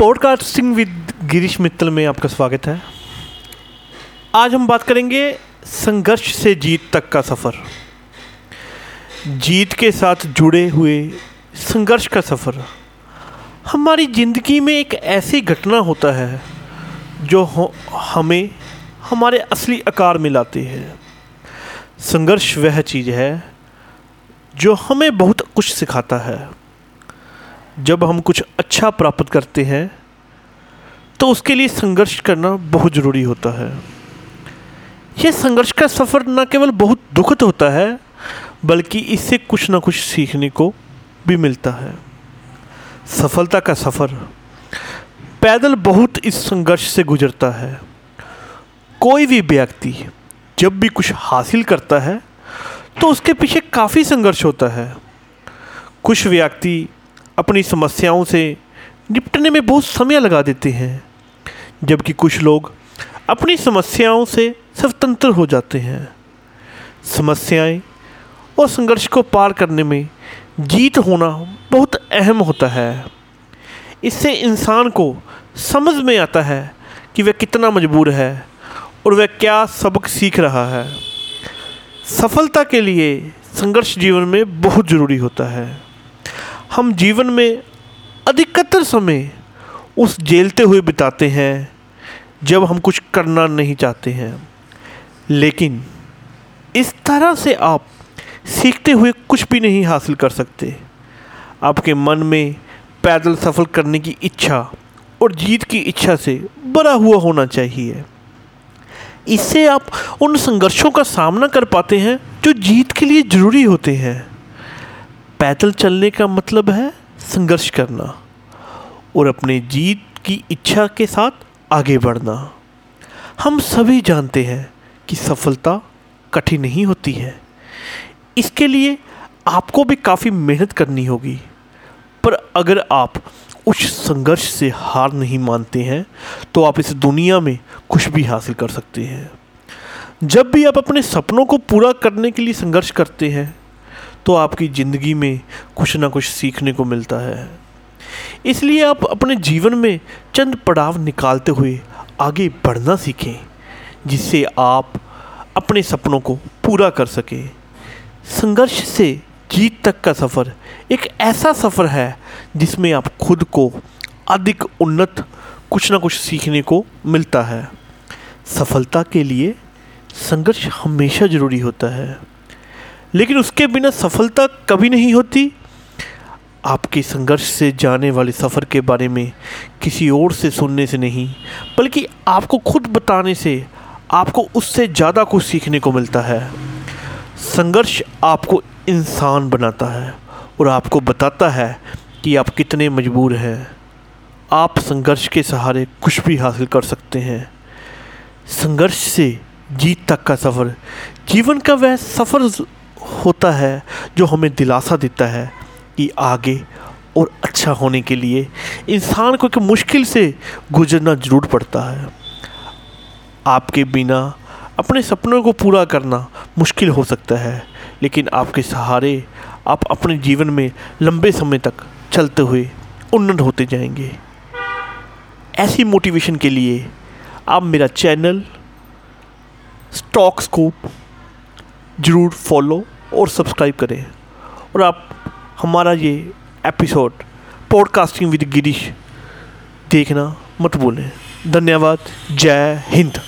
Podcasting with Girish Mittal में आपका स्वागत है। आज हम बात करेंगे संघर्ष से जीत तक का सफ़र। जीत के साथ जुड़े हुए संघर्ष का सफ़र। हमारी ज़िंदगी में एक ऐसी घटना होता है, जो हमें, हमारे असली आकार में लाती है। संघर्ष वह चीज़ है, जो हमें बहुत कुछ सिखाता है। जब हम कुछ अच्छा प्राप्त करते हैं तो उसके लिए संघर्ष करना बहुत ज़रूरी होता है। यह संघर्ष का सफ़र न केवल बहुत दुखद होता है, बल्कि इससे कुछ ना कुछ सीखने को भी मिलता है। सफलता का सफ़र, पैदल बहुत इस संघर्ष से गुजरता है। कोई भी व्यक्ति जब भी कुछ हासिल करता है तो उसके पीछे काफ़ी संघर्ष होता है। कुछ व्यक्ति अपनी समस्याओं से निपटने में बहुत समय लगा देते हैं, जबकि कुछ लोग अपनी समस्याओं से स्वतंत्र हो जाते हैं। समस्याएँ और संघर्ष को पार करने में जीत होना बहुत अहम होता है। इससे इंसान को समझ में आता है कि वह कितना मजबूर है और वह क्या सबक सीख रहा है। सफलता के लिए संघर्ष जीवन में बहुत ज़रूरी होता है। हम जीवन में अधिकतर समय उस झेलते हुए बिताते हैं, जब हम कुछ करना नहीं चाहते हैं। लेकिन इस तरह से आप सीखते हुए कुछ भी नहीं हासिल कर सकते। आपके मन में पैदल सफल करने की इच्छा और जीत की इच्छा से बड़ा हुआ होना चाहिए। इससे आप उन संघर्षों का सामना कर पाते हैं जो जीत के लिए ज़रूरी होते हैं। पैदल चलने का मतलब है संघर्ष करना और अपने जीत की इच्छा के साथ आगे बढ़ना। हम सभी जानते हैं कि सफलता कठिन नहीं होती है। इसके लिए आपको भी काफ़ी मेहनत करनी होगी। पर अगर आप उस संघर्ष से हार नहीं मानते हैं तो आप इस दुनिया में कुछ भी हासिल कर सकते हैं। जब भी आप अपने सपनों को पूरा करने के लिए संघर्ष करते हैं तो आपकी ज़िंदगी में कुछ ना कुछ सीखने को मिलता है। इसलिए आप अपने जीवन में चंद पड़ाव निकालते हुए आगे बढ़ना सीखें, जिससे आप अपने सपनों को पूरा कर सकें। संघर्ष से जीत तक का सफ़र एक ऐसा सफ़र है जिसमें आप खुद को अधिक उन्नत कुछ ना कुछ सीखने को मिलता है। सफलता के लिए संघर्ष हमेशा ज़रूरी होता है। लेकिन उसके बिना सफलता कभी नहीं होती। आपके संघर्ष से जाने वाले सफ़र के बारे में किसी और से सुनने से नहीं, बल्कि आपको खुद बताने से, आपको उससे ज़्यादा कुछ सीखने को मिलता है। संघर्ष आपको इंसान बनाता है और आपको बताता है कि आप कितने मजबूर हैं। आप संघर्ष के सहारे कुछ भी हासिल कर सकते हैं। संघर्ष से जीत तक का सफ़र, जीवन का वह सफ़र होता है, जो हमें दिलासा देता है कि आगे और अच्छा होने के लिए इंसान को एक मुश्किल से गुजरना ज़रूर पड़ता है। आपके बिना, अपने सपनों को पूरा करना मुश्किल हो सकता है, लेकिन आपके सहारे आप अपने जीवन में लंबे समय तक चलते हुए उन्नत होते जाएँगे। ऐसी मोटिवेशन के लिए आप मेरा चैनल स्टॉक स्कूप ज़रूर फॉलो और सब्सक्राइब करें। और आप, हमारा ये एपिसोड पॉडकास्टिंग विद गिरीश देखना मत भूलें। धन्यवाद। जय हिंद।